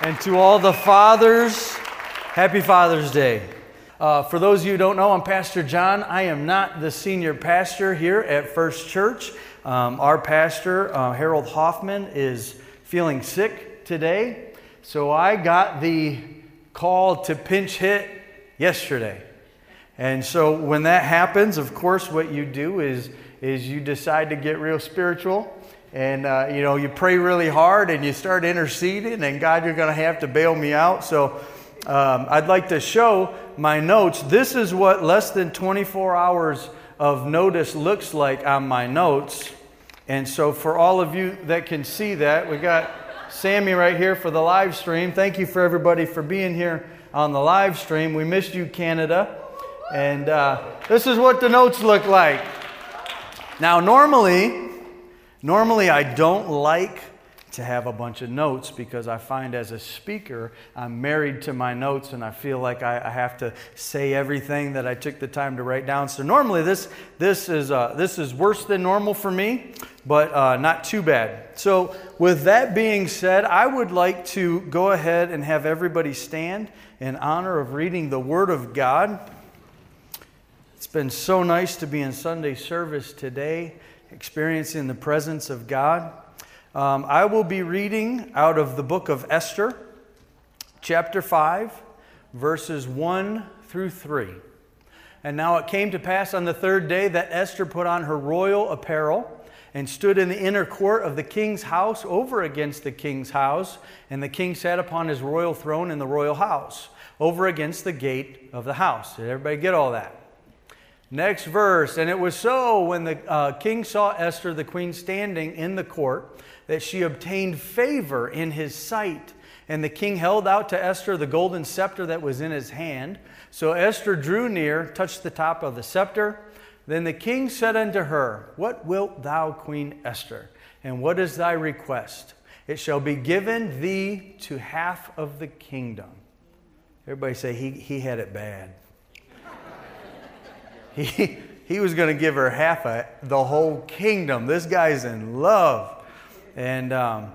And to all the fathers, happy Father's Day. Uh, for those of you who don't know, I'm Pastor John. I am not the senior pastor here at First Church. Um, our pastor, uh, Harold Hoffman, is feeling sick today. So I got the call to pinch hit yesterday. And so when that happens, of course, what you do is, is you decide to get real spiritual and uh, you know you pray really hard and you start interceding and god you're going to have to bail me out. So um, i'd like to show my notes. This is what less than 24 hours of notice looks like on my notes. And so for all of you that can see that we got sammy right here for the live stream. Thank you for everybody for being here on the live stream. We missed you canada. And uh, this is what the notes look like. Now normally Normally, I don't like to have a bunch of notes because I find as a speaker, I'm married to my notes and I feel like I, I have to say everything that I took the time to write down. So normally, this, this, is, uh, this is worse than normal for me, but uh, not too bad. So, with that being said, I would like to go ahead and have everybody stand in honor of reading the Word of God. It's been so nice to be in Sunday service today experiencing the presence of God. Um, I will be reading out of the book of Esther, chapter 5, verses 1 through 3. And now it came to pass on the third day that Esther put on her royal apparel and stood in the inner court of the king's house over against the king's house. And the king sat upon his royal throne in the royal house over against the gate of the house. Did everybody get all that? Next verse. And it was so when the uh, king saw Esther, the queen, standing in the court, that she obtained favor in his sight. And the king held out to Esther the golden scepter that was in his hand. So Esther drew near, touched the top of the scepter. Then the king said unto her, What wilt thou, Queen Esther? And what is thy request? It shall be given thee to half of the kingdom. Everybody say, He, he had it bad he, he was going to give her half of the whole kingdom. This guy's in love. And um,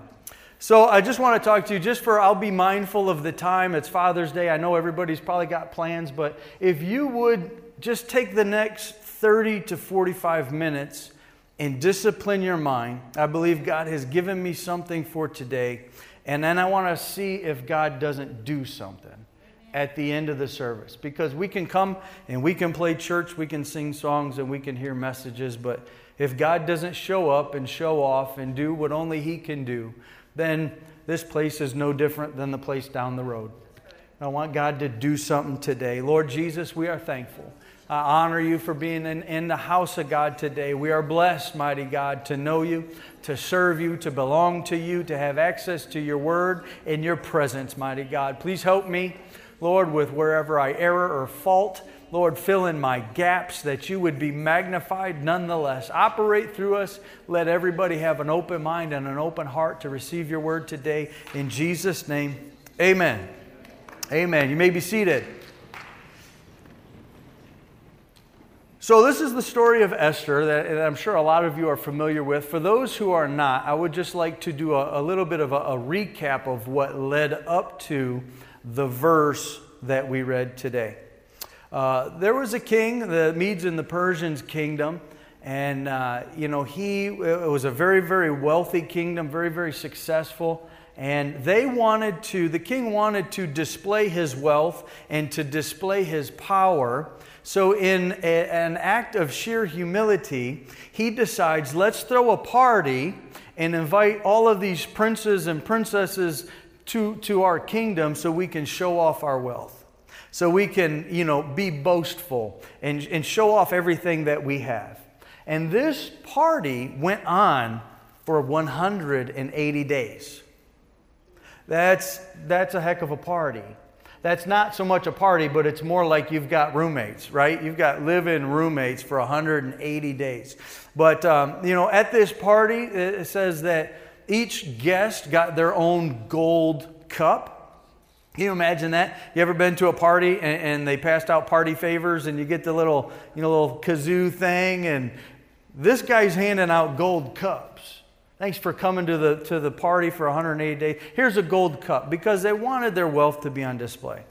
so I just want to talk to you just for, I'll be mindful of the time. It's Father's Day. I know everybody's probably got plans, but if you would just take the next 30 to 45 minutes and discipline your mind, I believe God has given me something for today. And then I want to see if God doesn't do something at the end of the service because we can come and we can play church, we can sing songs, and we can hear messages, but if God doesn't show up and show off and do what only He can do, then this place is no different than the place down the road. I want God to do something today. Lord Jesus, we are thankful. I honor you for being in, in the house of God today. We are blessed, mighty God, to know you, to serve you, to belong to you, to have access to your word and your presence, mighty God. Please help me Lord, with wherever I error or fault. Lord, fill in my gaps that you would be magnified nonetheless. Operate through us. Let everybody have an open mind and an open heart to receive your word today. In Jesus' name, amen. Amen. You may be seated. So, this is the story of Esther that I'm sure a lot of you are familiar with. For those who are not, I would just like to do a, a little bit of a, a recap of what led up to the verse that we read today. Uh, there was a king, the Medes and the Persians kingdom, and uh, you know he it was a very very wealthy kingdom, very very successful. And they wanted to, the king wanted to display his wealth and to display his power. So, in a, an act of sheer humility, he decides, let's throw a party and invite all of these princes and princesses to, to our kingdom so we can show off our wealth. So we can, you know, be boastful and, and show off everything that we have. And this party went on for 180 days. That's, that's a heck of a party. That's not so much a party, but it's more like you've got roommates, right? You've got live in roommates for 180 days. But, um, you know, at this party, it says that each guest got their own gold cup. Can you imagine that? You ever been to a party and, and, they passed out party favors and you get the little, you know, little kazoo thing and this guy's handing out gold cups. Thanks for coming to the, to the party for 180 days. Here's a gold cup because they wanted their wealth to be on display.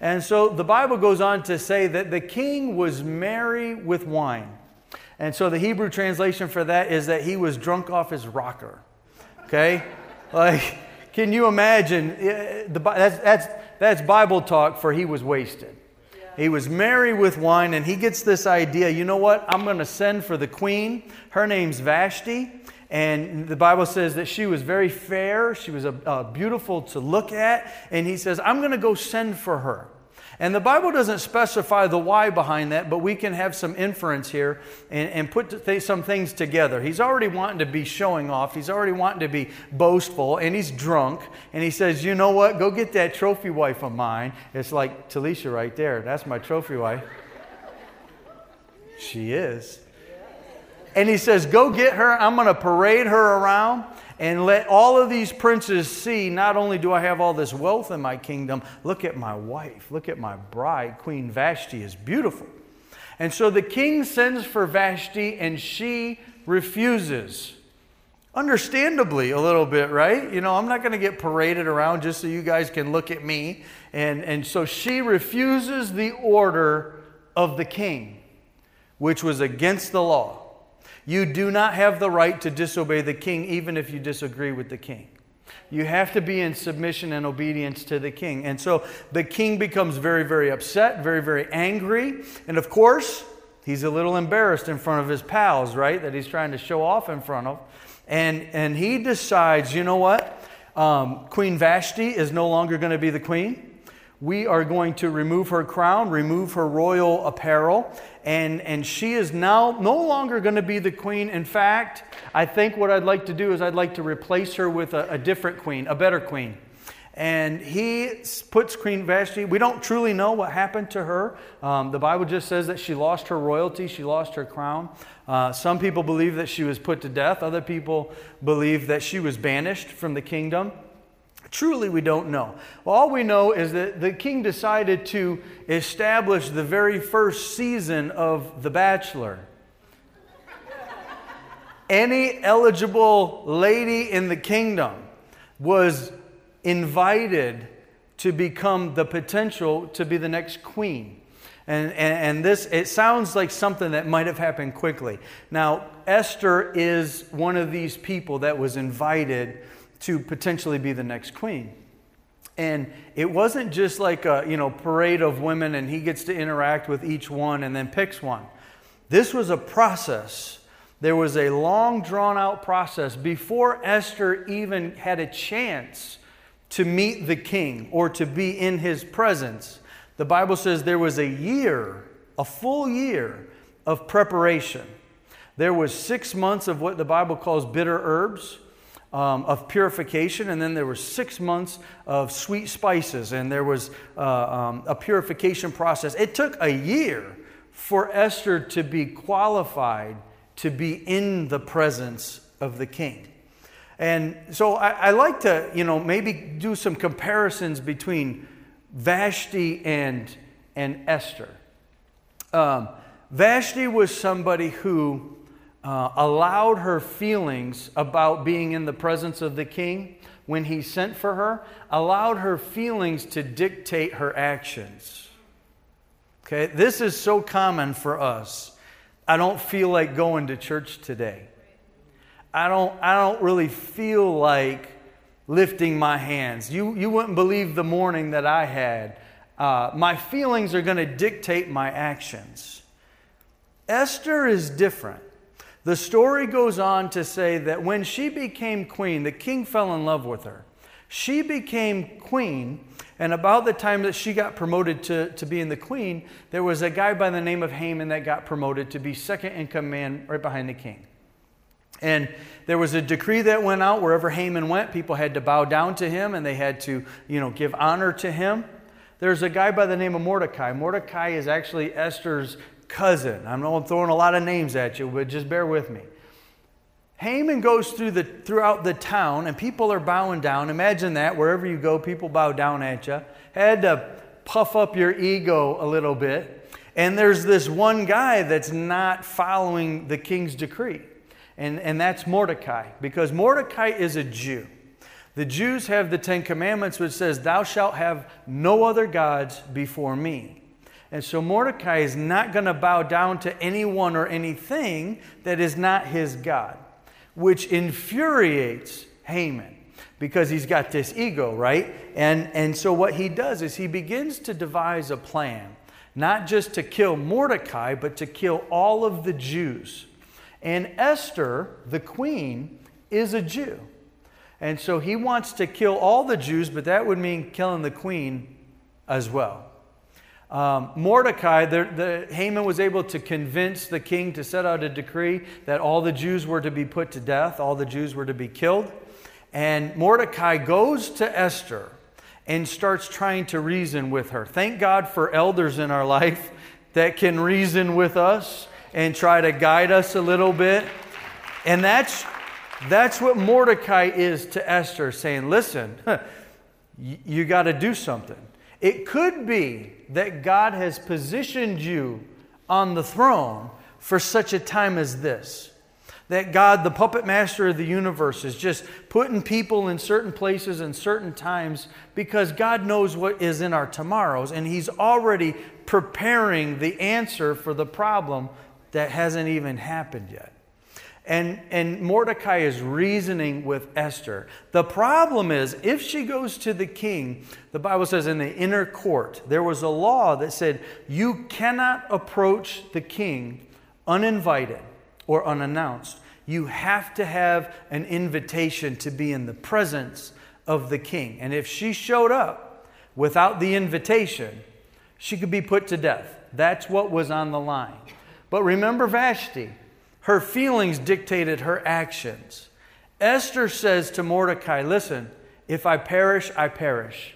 And so the Bible goes on to say that the king was merry with wine. And so the Hebrew translation for that is that he was drunk off his rocker. Okay? like, can you imagine? That's, that's, that's Bible talk for he was wasted. He was merry with wine, and he gets this idea you know what? I'm going to send for the queen. Her name's Vashti. And the Bible says that she was very fair. She was a, a beautiful to look at. And he says, I'm going to go send for her. And the Bible doesn't specify the why behind that, but we can have some inference here and, and put th- some things together. He's already wanting to be showing off, he's already wanting to be boastful, and he's drunk. And he says, You know what? Go get that trophy wife of mine. It's like Talisha right there. That's my trophy wife. She is. And he says, Go get her. I'm going to parade her around and let all of these princes see not only do I have all this wealth in my kingdom, look at my wife, look at my bride. Queen Vashti is beautiful. And so the king sends for Vashti, and she refuses. Understandably, a little bit, right? You know, I'm not going to get paraded around just so you guys can look at me. And, and so she refuses the order of the king, which was against the law. You do not have the right to disobey the king, even if you disagree with the king. You have to be in submission and obedience to the king. And so the king becomes very, very upset, very, very angry. And of course, he's a little embarrassed in front of his pals, right? That he's trying to show off in front of. And, and he decides, you know what? Um, queen Vashti is no longer going to be the queen we are going to remove her crown, remove her royal apparel, and, and she is now no longer going to be the queen. In fact, I think what I'd like to do is I'd like to replace her with a, a different queen, a better queen. And he puts Queen Vashti, we don't truly know what happened to her. Um, the Bible just says that she lost her royalty, she lost her crown. Uh, some people believe that she was put to death, other people believe that she was banished from the kingdom. Truly, we don't know. All we know is that the king decided to establish the very first season of The Bachelor. Any eligible lady in the kingdom was invited to become the potential to be the next queen. And, and, and, this, it sounds like something that might have happened quickly. Now, Esther is one of these people that was invited to potentially be the next queen. And it wasn't just like a you know parade of women and he gets to interact with each one and then picks one. This was a process. There was a long drawn out process before Esther even had a chance to meet the king or to be in his presence. The Bible says there was a year, a full year of preparation. There was 6 months of what the Bible calls bitter herbs um, of purification, and then there was six months of sweet spices, and there was uh, um, a purification process. It took a year for Esther to be qualified to be in the presence of the king. And so I, I like to, you know, maybe do some comparisons between Vashti and, and Esther. Um, Vashti was somebody who uh, allowed her feelings about being in the presence of the king when he sent for her, allowed her feelings to dictate her actions. Okay, this is so common for us. I don't feel like going to church today. I don't, I don't really feel like lifting my hands. You, you wouldn't believe the morning that I had. Uh, my feelings are going to dictate my actions. Esther is different. The story goes on to say that when she became queen, the king fell in love with her. She became queen, and about the time that she got promoted to, to being the queen, there was a guy by the name of Haman that got promoted to be second in command right behind the king. And there was a decree that went out wherever Haman went, people had to bow down to him and they had to, you know, give honor to him. There's a guy by the name of Mordecai. Mordecai is actually Esther's cousin. I know I'm throwing a lot of names at you, but just bear with me. Haman goes through the, throughout the town, and people are bowing down. Imagine that. Wherever you go, people bow down at you. Had to puff up your ego a little bit. And there's this one guy that's not following the king's decree. and, and that's Mordecai, because Mordecai is a Jew. The Jews have the Ten Commandments, which says, Thou shalt have no other gods before me. And so Mordecai is not going to bow down to anyone or anything that is not his God, which infuriates Haman because he's got this ego, right? And, and so what he does is he begins to devise a plan, not just to kill Mordecai, but to kill all of the Jews. And Esther, the queen, is a Jew. And so he wants to kill all the Jews, but that would mean killing the queen as well. Um, Mordecai, the, the, Haman was able to convince the king to set out a decree that all the Jews were to be put to death, all the Jews were to be killed. And Mordecai goes to Esther and starts trying to reason with her. Thank God for elders in our life that can reason with us and try to guide us a little bit. And that's, that's what Mordecai is to Esther, saying, Listen, you, got to do something. It could be that God has positioned you on the throne for such a time as this. That God, the puppet master of the universe, is just putting people in certain places and certain times because God knows what is in our tomorrows, and He's already preparing the answer for the problem that hasn't even happened yet. And, and Mordecai is reasoning with Esther. The problem is, if she goes to the king, the Bible says in the inner court, there was a law that said you cannot approach the king uninvited or unannounced. You have to have an invitation to be in the presence of the king. And if she showed up without the invitation, she could be put to death. That's what was on the line. But remember Vashti. Her feelings dictated her actions. Esther says to Mordecai, Listen, if I perish, I perish.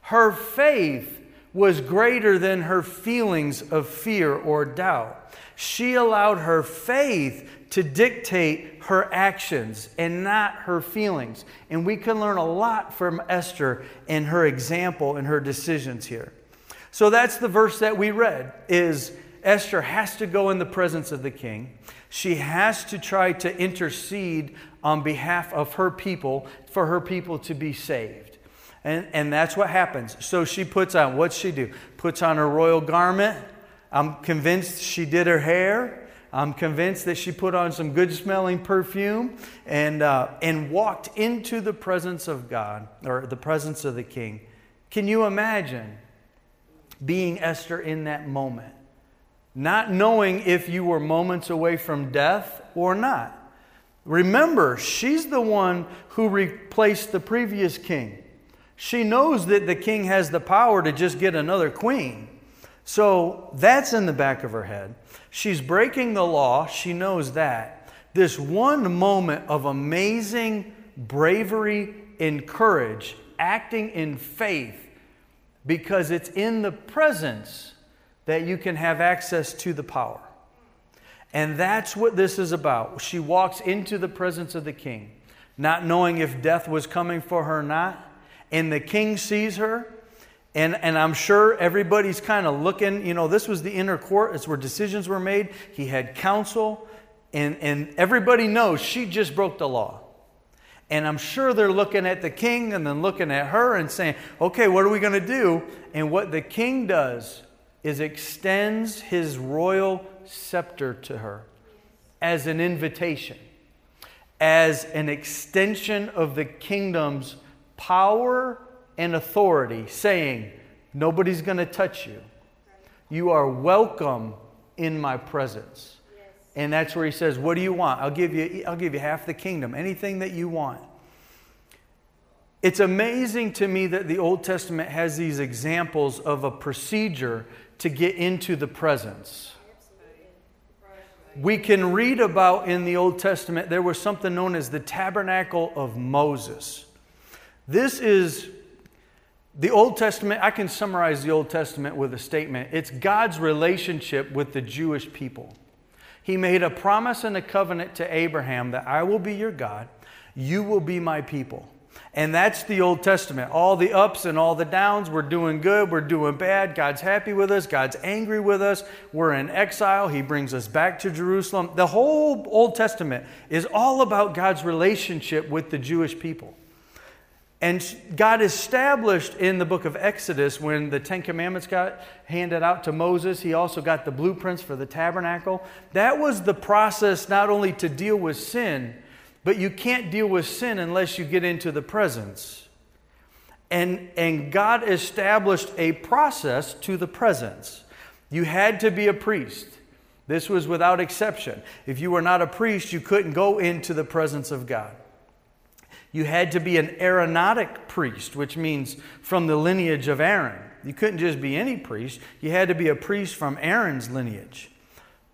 Her faith was greater than her feelings of fear or doubt. She allowed her faith to dictate her actions and not her feelings. And we can learn a lot from Esther and her example and her decisions here. So that's the verse that we read is Esther has to go in the presence of the king she has to try to intercede on behalf of her people for her people to be saved. And, and that's what happens. So she puts on, what's she do? Puts on her royal garment. I'm convinced she did her hair. I'm convinced that she put on some good smelling perfume and, uh, and walked into the presence of God or the presence of the king. Can you imagine being Esther in that moment? Not knowing if you were moments away from death or not. Remember, she's the one who replaced the previous king. She knows that the king has the power to just get another queen. So that's in the back of her head. She's breaking the law. She knows that. This one moment of amazing bravery and courage, acting in faith, because it's in the presence that you can have access to the power. And that's what this is about. She walks into the presence of the king, not knowing if death was coming for her or not. And the king sees her. And, and I'm sure everybody's kind of looking, you know, this was the inner court. It's where decisions were made. He had counsel. And, and everybody knows she just broke the law. And I'm sure they're looking at the king and then looking at her and saying, okay, what are we going to do? And what the king does is extends his royal scepter to her as an invitation, as an extension of the kingdom's power and authority, saying, Nobody's going to touch you. You are welcome in my presence. And that's where he says, What do you want? I'll give you, I'll give you half the kingdom, anything that you want. It's amazing to me that the Old Testament has these examples of a procedure to get into the presence. We can read about in the Old Testament, there was something known as the tabernacle of Moses. This is the Old Testament, I can summarize the Old Testament with a statement. It's God's relationship with the Jewish people. He made a promise and a covenant to Abraham that I will be your God, you will be my people. And that's the Old Testament. All the ups and all the downs. We're doing good, we're doing bad. God's happy with us, God's angry with us. We're in exile. He brings us back to Jerusalem. The whole Old Testament is all about God's relationship with the Jewish people. And God established in the book of Exodus when the Ten Commandments got handed out to Moses, he also got the blueprints for the tabernacle. That was the process not only to deal with sin, but you can't deal with sin unless you get into the presence. And, and God established a process to the presence. You had to be a priest. This was without exception. If you were not a priest, you couldn't go into the presence of God. You had to be an Aaronotic priest, which means from the lineage of Aaron. You couldn't just be any priest, you had to be a priest from Aaron's lineage.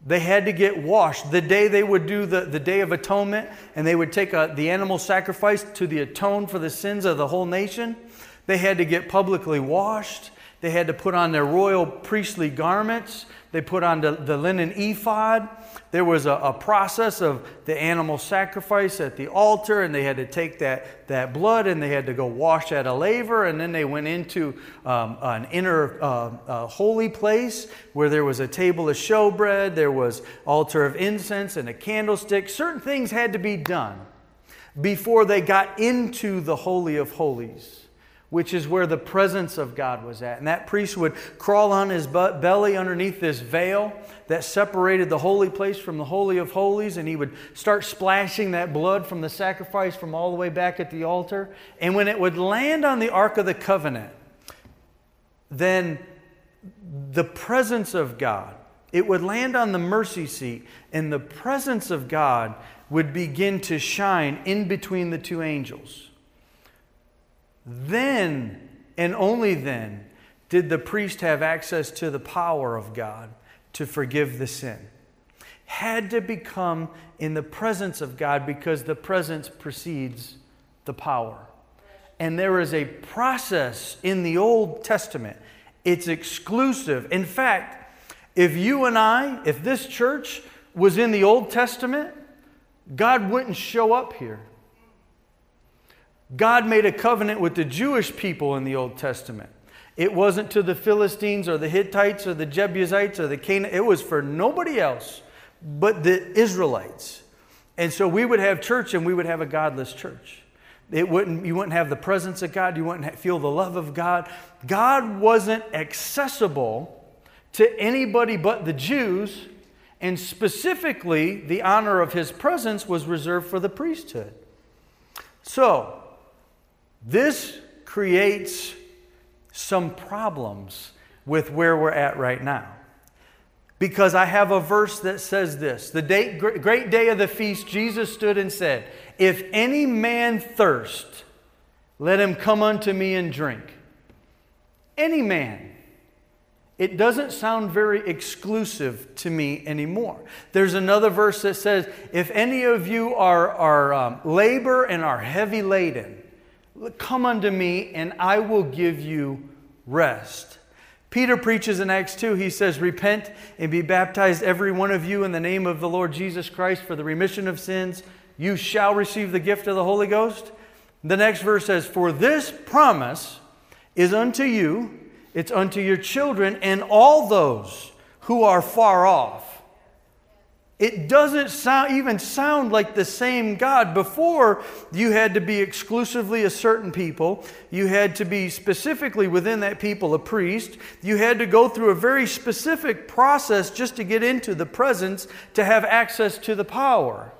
They had to get washed. The day they would do the, the Day of Atonement and they would take a, the animal sacrifice to the atone for the sins of the whole nation, they had to get publicly washed. They had to put on their royal priestly garments. They put on the, the linen ephod. There was a, a, process of the animal sacrifice at the altar, and they had to take that, that blood and they had to go wash at a laver, and then they went into um, an inner uh, uh, holy place where there was a table of showbread, there was altar of incense and a candlestick. Certain things had to be done before they got into the Holy of Holies which is where the presence of God was at. And that priest would crawl on his belly underneath this veil that separated the holy place from the Holy of Holies, and he would start splashing that blood from the sacrifice from all the way back at the altar. And when it would land on the Ark of the Covenant, then the presence of God, it would land on the mercy seat, and the presence of God would begin to shine in between the two angels. Then, and only then, did the priest have access to the power of God to forgive the sin. Had to become in the presence of God because the presence precedes the power. And there is a process in the Old Testament, it's exclusive. In fact, if you and I, if this church was in the Old Testament, God wouldn't show up here. God made a covenant with the Jewish people in the Old Testament. It wasn't to the Philistines or the Hittites or the Jebusites or the Canaan. It was for nobody else but the Israelites. And so we would have church and we would have a godless church. It wouldn't, you wouldn't have the presence of God. You wouldn't feel the love of God. God wasn't accessible to anybody but the Jews. And specifically, the honor of his presence was reserved for the priesthood. So, this creates some problems with where we're at right now. Because I have a verse that says this The day, great day of the feast, Jesus stood and said, If any man thirst, let him come unto me and drink. Any man. It doesn't sound very exclusive to me anymore. There's another verse that says, If any of you are, are um, labor and are heavy laden, Come unto me, and I will give you rest. Peter preaches in Acts 2, he says, Repent and be baptized, every one of you, in the name of the Lord Jesus Christ for the remission of sins. You shall receive the gift of the Holy Ghost. The next verse says, For this promise is unto you, it's unto your children, and all those who are far off it doesn't sound, even sound like the same God. Before, you had to be exclusively a certain people. You had to be specifically within that people a priest. You had to go through a very specific process just to get into the presence to have access to the power.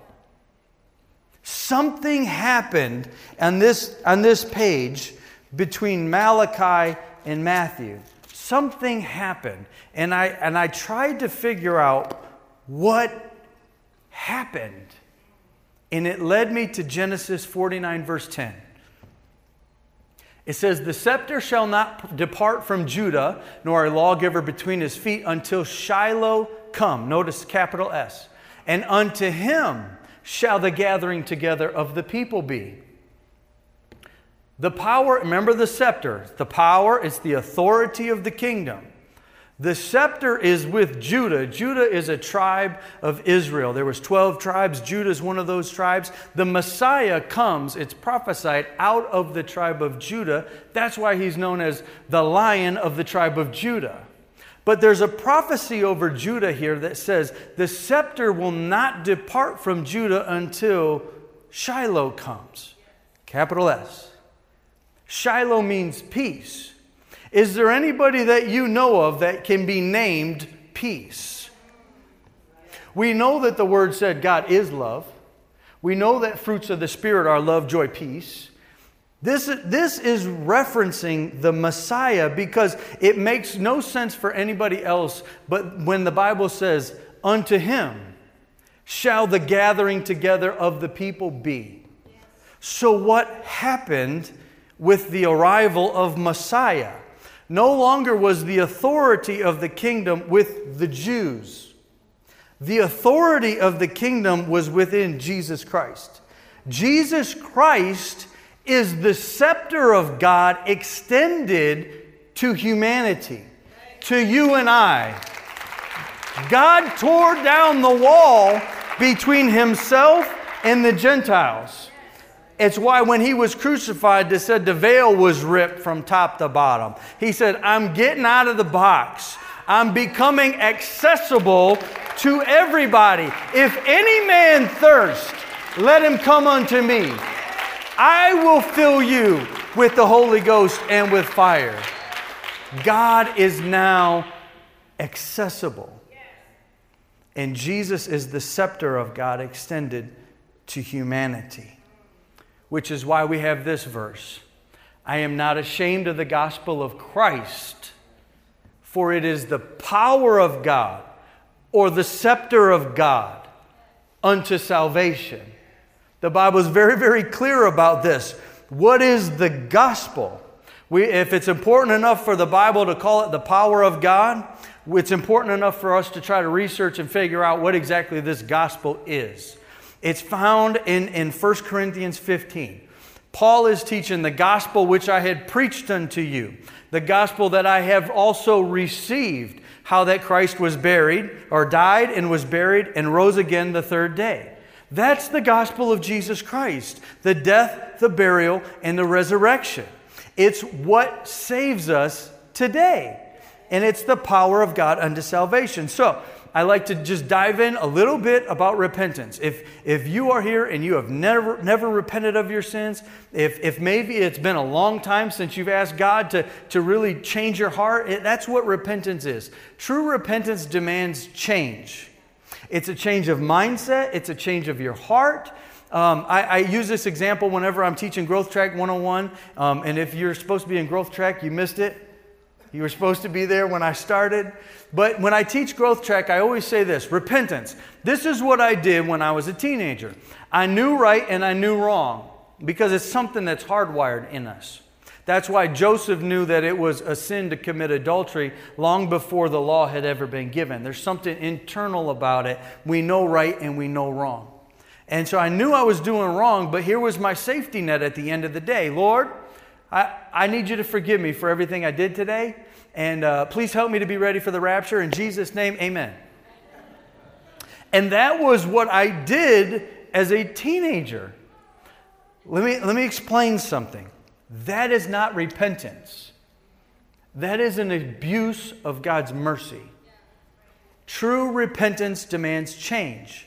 Something happened on this, on this page between Malachi and Matthew. Something happened. And I, and I tried to figure out what happened. And it led me to Genesis 49, verse 10. It says, The scepter shall not depart from Judah, nor a lawgiver between his feet until Shiloh come. Notice capital S. And unto him shall the gathering together of the people be. The power, remember the scepter. The power is the authority of the kingdom. The scepter is with Judah. Judah is a tribe of Israel. There was 12 tribes. Judah is one of those tribes. The Messiah comes, it's prophesied, out of the tribe of Judah. That's why he's known as the lion of the tribe of Judah. But there's a prophecy over Judah here that says the scepter will not depart from Judah until Shiloh comes. Capital S. Shiloh means peace. Is there anybody that you know of that can be named peace? We know that the word said God is love. We know that fruits of the Spirit are love, joy, peace. This, this is referencing the Messiah because it makes no sense for anybody else, but when the Bible says, Unto him shall the gathering together of the people be. So, what happened with the arrival of Messiah? No longer was the authority of the kingdom with the Jews. The authority of the kingdom was within Jesus Christ. Jesus Christ is the scepter of God extended to humanity, to you and I. God tore down the wall between himself and the Gentiles. It's why when he was crucified, they said the veil was ripped from top to bottom. He said, I'm getting out of the box. I'm becoming accessible to everybody. If any man thirst, let him come unto me. I will fill you with the Holy Ghost and with fire. God is now accessible. And Jesus is the scepter of God extended to humanity which is why we have this verse I am not ashamed of the gospel of Christ, for it is the power of God or the scepter of God unto salvation. The Bible is very, very clear about this. What is the gospel? We, if it's important enough for the Bible to call it the power of God, it's important enough for us to try to research and figure out what exactly this gospel is. It's found in, in 1 Corinthians 15. Paul is teaching the gospel which I had preached unto you, the gospel that I have also received, how that Christ was buried, or died and was buried, and rose again the third day. That's the gospel of Jesus Christ the death, the burial, and the resurrection. It's what saves us today, and it's the power of God unto salvation. So, I like to just dive in a little bit about repentance. If, if you are here and you have never, never repented of your sins, if, if maybe it's been a long time since you've asked God to, to really change your heart, it, that's what repentance is. True repentance demands change. It's a change of mindset, it's a change of your heart. Um, I, I, use this example whenever I'm teaching Growth Track 101. Um, and if you're supposed to be in Growth Track, you missed it. You were supposed to be there when I started. But when I teach Growth Track, I always say this repentance. This is what I did when I was a teenager. I knew right and I knew wrong because it's something that's hardwired in us. That's why Joseph knew that it was a sin to commit adultery long before the law had ever been given. There's something internal about it. We know right and we know wrong. And so I knew I was doing wrong, but here was my safety net at the end of the day. Lord, I, I need you to forgive me for everything I did today. And uh, please help me to be ready for the rapture. In Jesus' name, amen. And that was what I did as a teenager. Let me, let me explain something. That is not repentance, that is an abuse of God's mercy. True repentance demands change.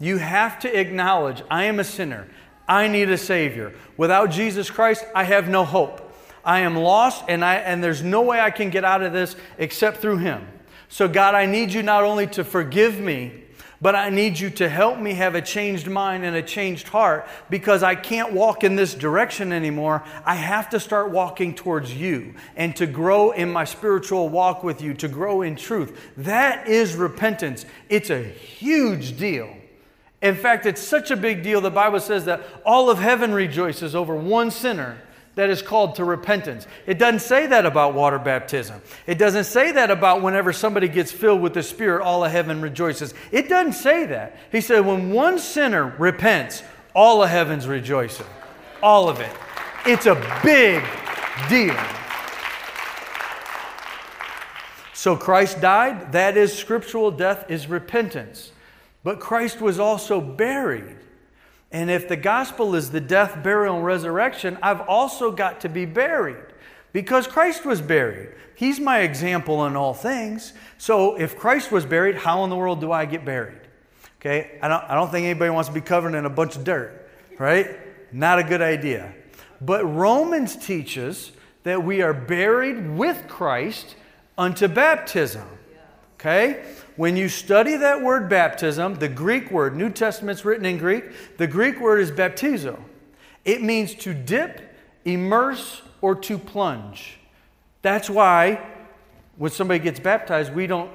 You have to acknowledge, I am a sinner. I need a Savior. Without Jesus Christ, I have no hope. I am lost and, I, and there's no way I can get out of this except through Him. So, God, I need you not only to forgive me, but I need you to help me have a changed mind and a changed heart because I can't walk in this direction anymore. I have to start walking towards you and to grow in my spiritual walk with you, to grow in truth. That is repentance. It's a huge deal. In fact, it's such a big deal, the Bible says that all of heaven rejoices over one sinner that is called to repentance. It doesn't say that about water baptism. It doesn't say that about whenever somebody gets filled with the Spirit, all of heaven rejoices. It doesn't say that. He said, when one sinner repents, all of heaven's rejoicing. All of it. It's a big deal. So Christ died, that is scriptural death is repentance. But Christ was also buried. And if the gospel is the death, burial, and resurrection, I've also got to be buried because Christ was buried. He's my example in all things. So if Christ was buried, how in the world do I get buried? Okay, I don't, I don't think anybody wants to be covered in a bunch of dirt, right? Not a good idea. But Romans teaches that we are buried with Christ unto baptism. Okay? When you study that word baptism, the Greek word, New Testament's written in Greek, the Greek word is baptizo. It means to dip, immerse, or to plunge. That's why when somebody gets baptized, we don't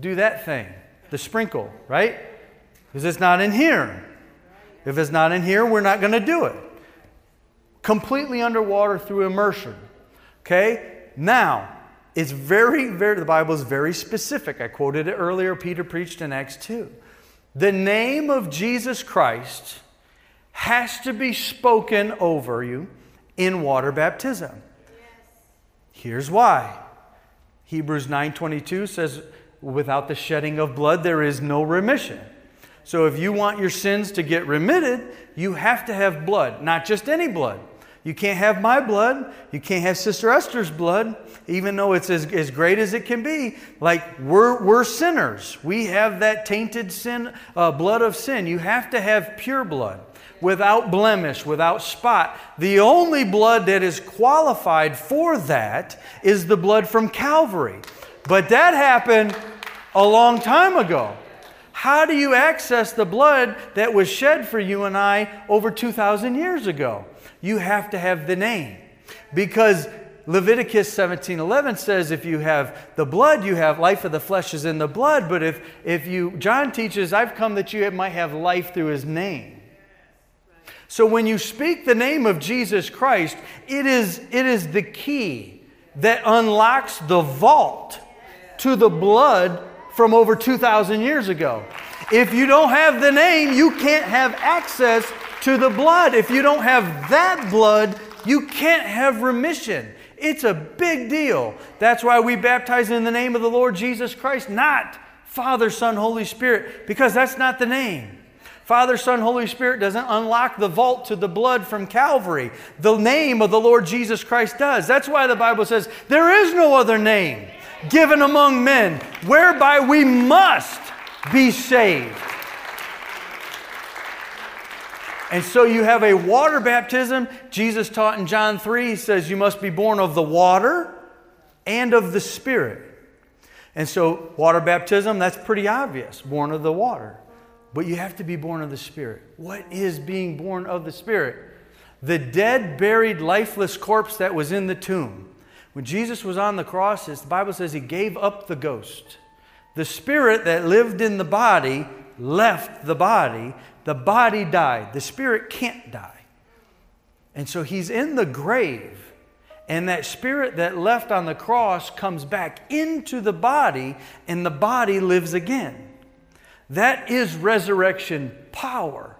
do that thing, the sprinkle, right? Because it's not in here. If it's not in here, we're not going to do it. Completely underwater through immersion. Okay? Now, it's very, very, the Bible is very specific. I quoted it earlier. Peter preached in Acts 2. The name of Jesus Christ has to be spoken over you in water baptism. Here's why. Hebrews 9:22 says without the shedding of blood there is no remission. So if you want your sins to get remitted, you have to have blood, not just any blood. You can't have my blood. You can't have Sister Esther's blood, even though it's as, as great as it can be. Like, we're, we're sinners. We have that tainted sin, uh, blood of sin. You have to have pure blood, without blemish, without spot. The only blood that is qualified for that is the blood from Calvary. But that happened a long time ago. How do you access the blood that was shed for you and I over 2,000 years ago? You have to have the name. Because Leviticus 17:11 says if you have the blood, you have life of the flesh is in the blood. But if, if you, John teaches, I've come that you might have life through his name. So when you speak the name of Jesus Christ, it is, it is the key that unlocks the vault to the blood from over 2,000 years ago. If you don't have the name, you can't have access to the blood. If you don't have that blood, you can't have remission. It's a big deal. That's why we baptize in the name of the Lord Jesus Christ, not Father, Son, Holy Spirit, because that's not the name. Father, Son, Holy Spirit doesn't unlock the vault to the blood from Calvary. The name of the Lord Jesus Christ does. That's why the Bible says there is no other name given among men whereby we must be saved. And so you have a water baptism. Jesus taught in John 3, he says, You must be born of the water and of the Spirit. And so, water baptism, that's pretty obvious, born of the water. But you have to be born of the Spirit. What is being born of the Spirit? The dead, buried, lifeless corpse that was in the tomb. When Jesus was on the cross, the Bible says he gave up the ghost. The spirit that lived in the body left the body, the body died. The spirit can't die. And so he's in the grave. And that spirit that left on the cross comes back into the body, and the body lives again. That is resurrection power.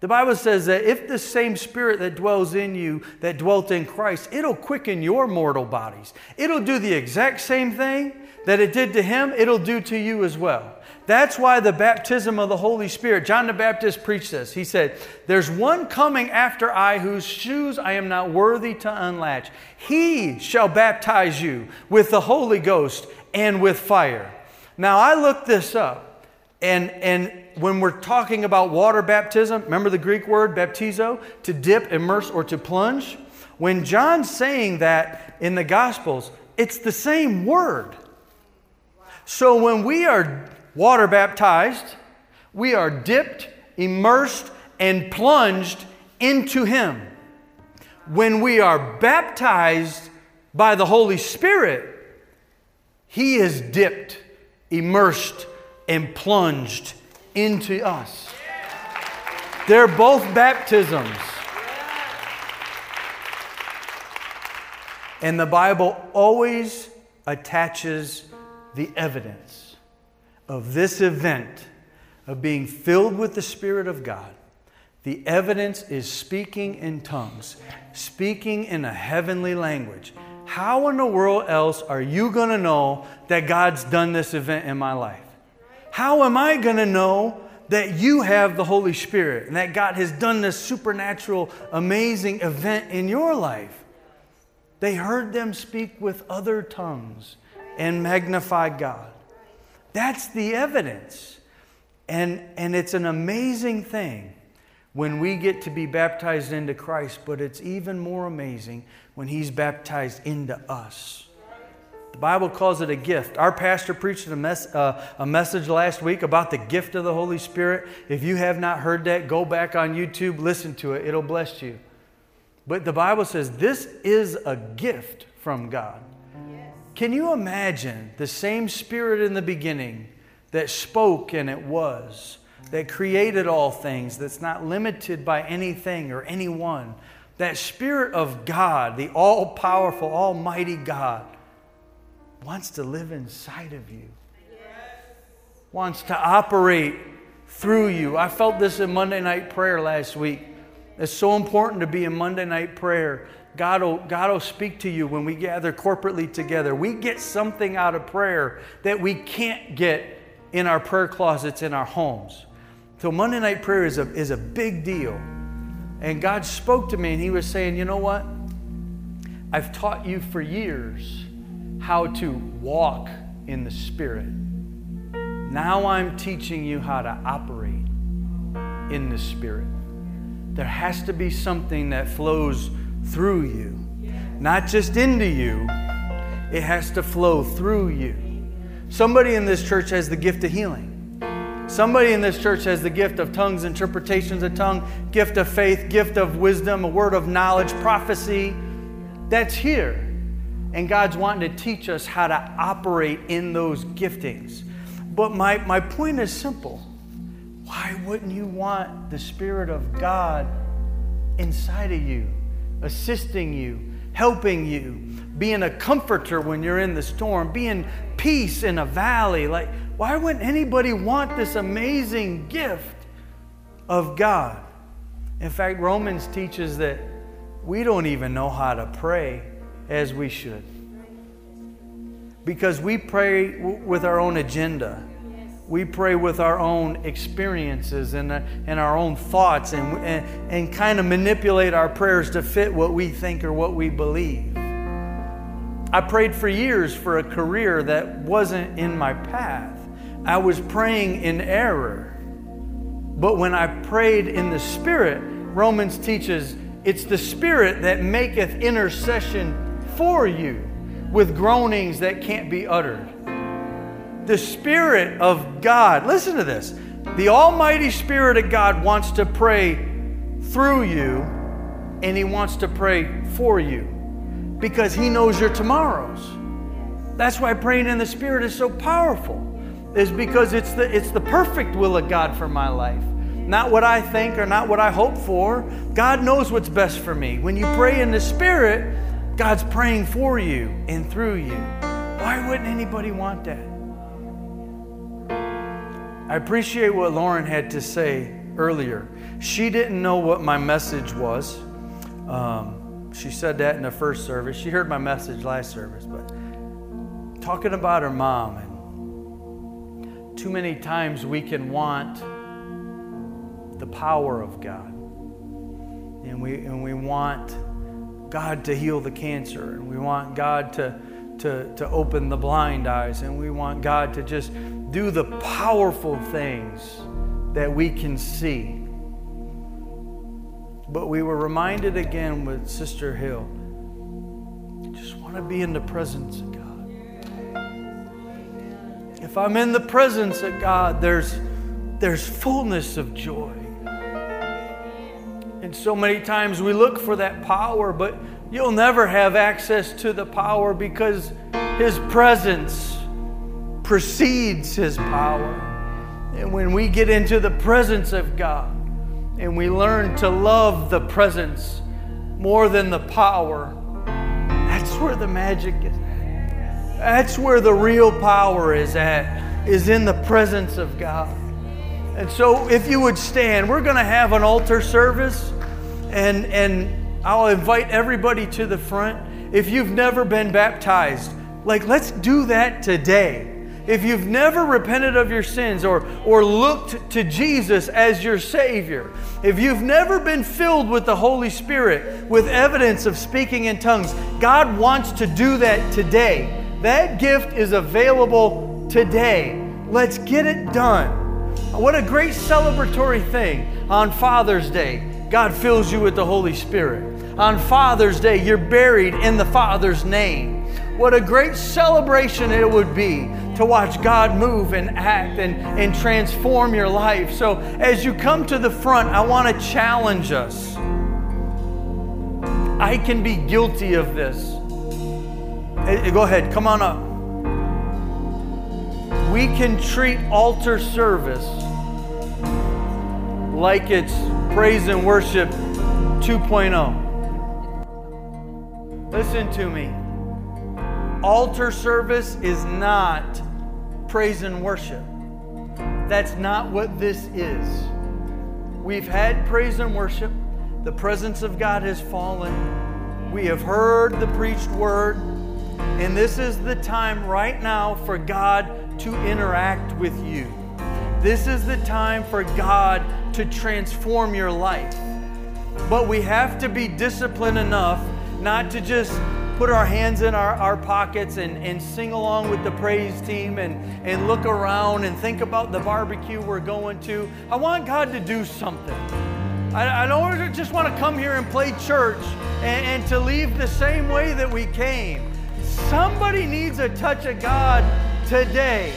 The Bible says that if the same spirit that dwells in you that dwelt in Christ, it'll quicken your mortal bodies. It'll do the exact same thing that it did to him, it'll do to you as well. That's why the baptism of the Holy Spirit, John the Baptist preached this. He said, There's one coming after I whose shoes I am not worthy to unlatch. He shall baptize you with the Holy Ghost and with fire. Now, I looked this up, and, and when we're talking about water baptism, remember the Greek word baptizo, to dip, immerse, or to plunge? When John's saying that in the Gospels, it's the same word. So when we are water baptized, we are dipped, immersed, and plunged into Him. When we are baptized by the Holy Spirit, He is dipped, immersed, and plunged into us. They're both baptisms. And the Bible always attaches the evidence of this event of being filled with the Spirit of God, the evidence is speaking in tongues, speaking in a heavenly language. how in the world else are you going to know that God's done this event in my life? How am I going to know that you have the Holy Spirit and that God has done this supernatural, amazing event in your life? They heard them speak with other tongues and magnify God. That's the evidence. And, and it's an amazing thing when we get to be baptized into Christ, but it's even more amazing when He's baptized into us. The Bible calls it a gift. Our pastor preached a, mes- uh, a message last week about the gift of the Holy Spirit. If you have not heard that, go back on YouTube, listen to it, it'll bless you. But the Bible says this is a gift from God. Can you imagine the same Spirit in the beginning that spoke and it was, that created all things, that's not limited by anything or anyone? That Spirit of God, the all powerful, almighty God, wants to live inside of you, wants to operate through you. I felt this in Monday night prayer last week. It's so important to be in Monday night prayer God will, God will speak to you when we gather corporately together. We get something out of prayer that we can't get in our prayer closets in our homes. So, Monday night prayer is a, is a big deal. And God spoke to me and He was saying, You know what? I've taught you for years how to walk in the Spirit. Now I'm teaching you how to operate in the Spirit. There has to be something that flows through you, not just into you, it has to flow through you. Somebody in this church has the gift of healing. Somebody in this church has the gift of tongues, interpretations of tongue, gift of faith, gift of wisdom, a word of knowledge, prophecy. That's here. And God's wanting to teach us how to operate in those giftings. But my, my point is simple. Why wouldn't you want the Spirit of God inside of you? Assisting you, helping you, being a comforter when you're in the storm, being peace in a valley. Like, why wouldn't anybody want this amazing gift of God? In fact, Romans teaches that we don't even know how to pray as we should because we pray w- with our own agenda we pray with our own experiences and, uh, and our own thoughts and, and, and kind of manipulate our prayers to fit what we think or what we believe. I prayed for years for a career that wasn't in my path. I was praying in error. But when I prayed in the Spirit, Romans teaches it's the Spirit that maketh intercession for you with groanings that can't be uttered the Spirit of God, listen to this. The Almighty Spirit of God wants to pray through you and He wants to pray for you because He knows your tomorrows. That's why praying in the Spirit is so powerful, is because it's the, it's the perfect will of God for my life. Not what I think or not what I hope for. God knows what's best for me. When you pray in the Spirit, God's praying for you and through you. Why wouldn't anybody want that? I appreciate what Lauren had to say earlier. She didn't know what my message was. Um, she said that in the first service. She heard my message last service, but talking about her mom, and too many times we can want the power of God, and we and we want God to heal the cancer, and we want God to to to open the blind eyes, and we want God to just do the powerful things that we can see. But we were reminded again with Sister Hill just want to be in the presence of God. If I'm in the presence of God, there's, there's fullness of joy. And so many times we look for that power, but you'll never have access to the power because His presence precedes His power. And when we get into the presence of God and we learn to love the presence more than the power, that's where the magic is. That's where the real power is at, is in the presence of God. And so if you would stand, we're going to have an altar service and and I'll invite everybody to the front. If you've never been baptized, like let's do that today. If you've never repented of your sins or, or looked to Jesus as your Savior, if you've never been filled with the Holy Spirit with evidence of speaking in tongues, God wants to do that today. That gift is available today. Let's get it done. What a great celebratory thing on Father's Day. God fills you with the Holy Spirit. On Father's Day, you're buried in the Father's name. What a great celebration it would be to watch God move and act and, and transform your life. So, as you come to the front, I want to challenge us. I can be guilty of this. Go ahead, come on up. We can treat altar service like it's praise and worship 2.0. Listen to me. Altar service is not praise and worship. That's not what this is. We've had praise and worship. The presence of God has fallen. We have heard the preached word. And this is the time right now for God to interact with you. This is the time for God to transform your life. But we have to be disciplined enough not to just put our hands in our, our pockets and, and sing along with the praise team and, and look around and think about the barbecue we're going to. I want God to do something. I, I don't just want to come here and play church and, and to leave the same way that we came. Somebody needs a touch of God today.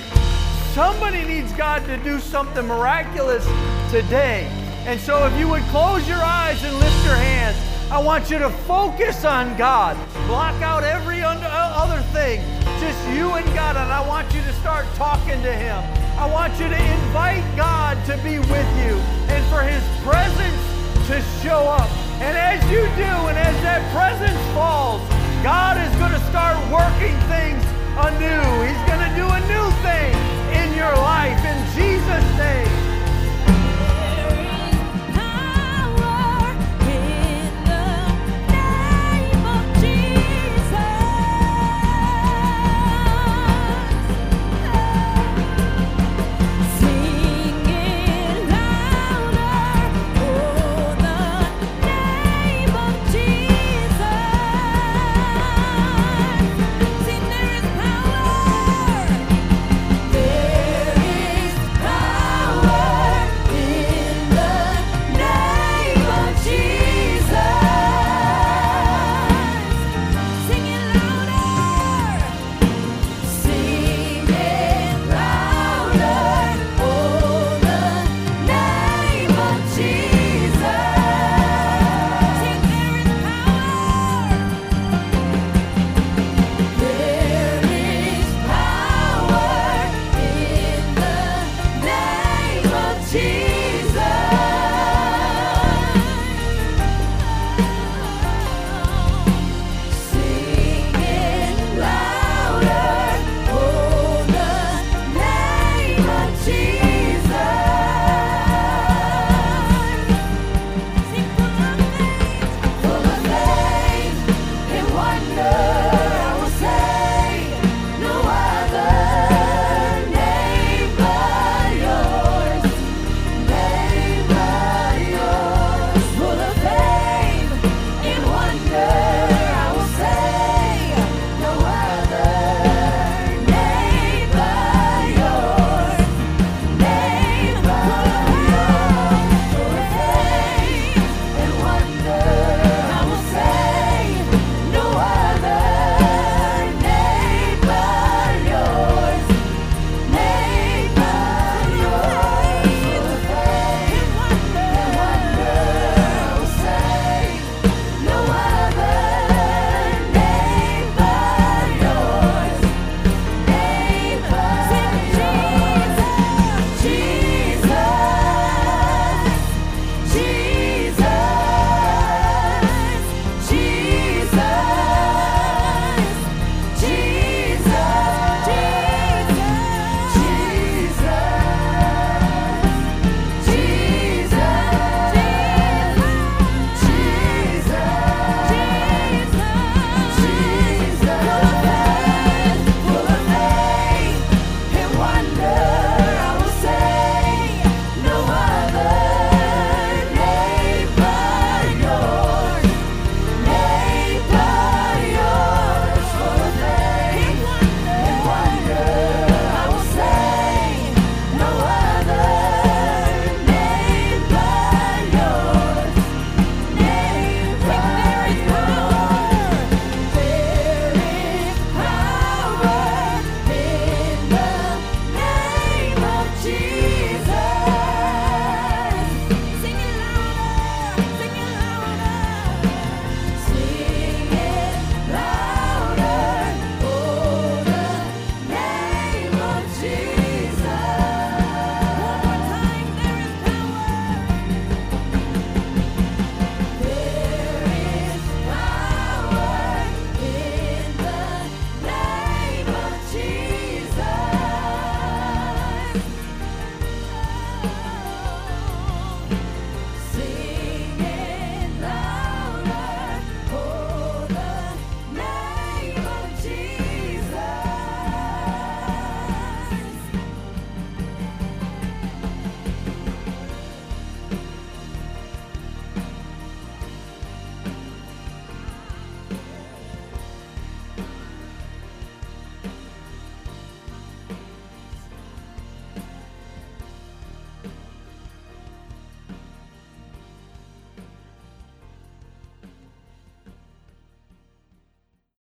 Somebody needs God to do something miraculous today. And so if you would close your eyes and lift your hands, I want you to focus on God. Block out every other thing, just you and God. And I want you to start talking to Him. I want you to invite God to be with you and for His presence to show up. And as you do, and as that presence falls, God is going to start working things anew. He's going to do a new thing in your life in Jesus' name.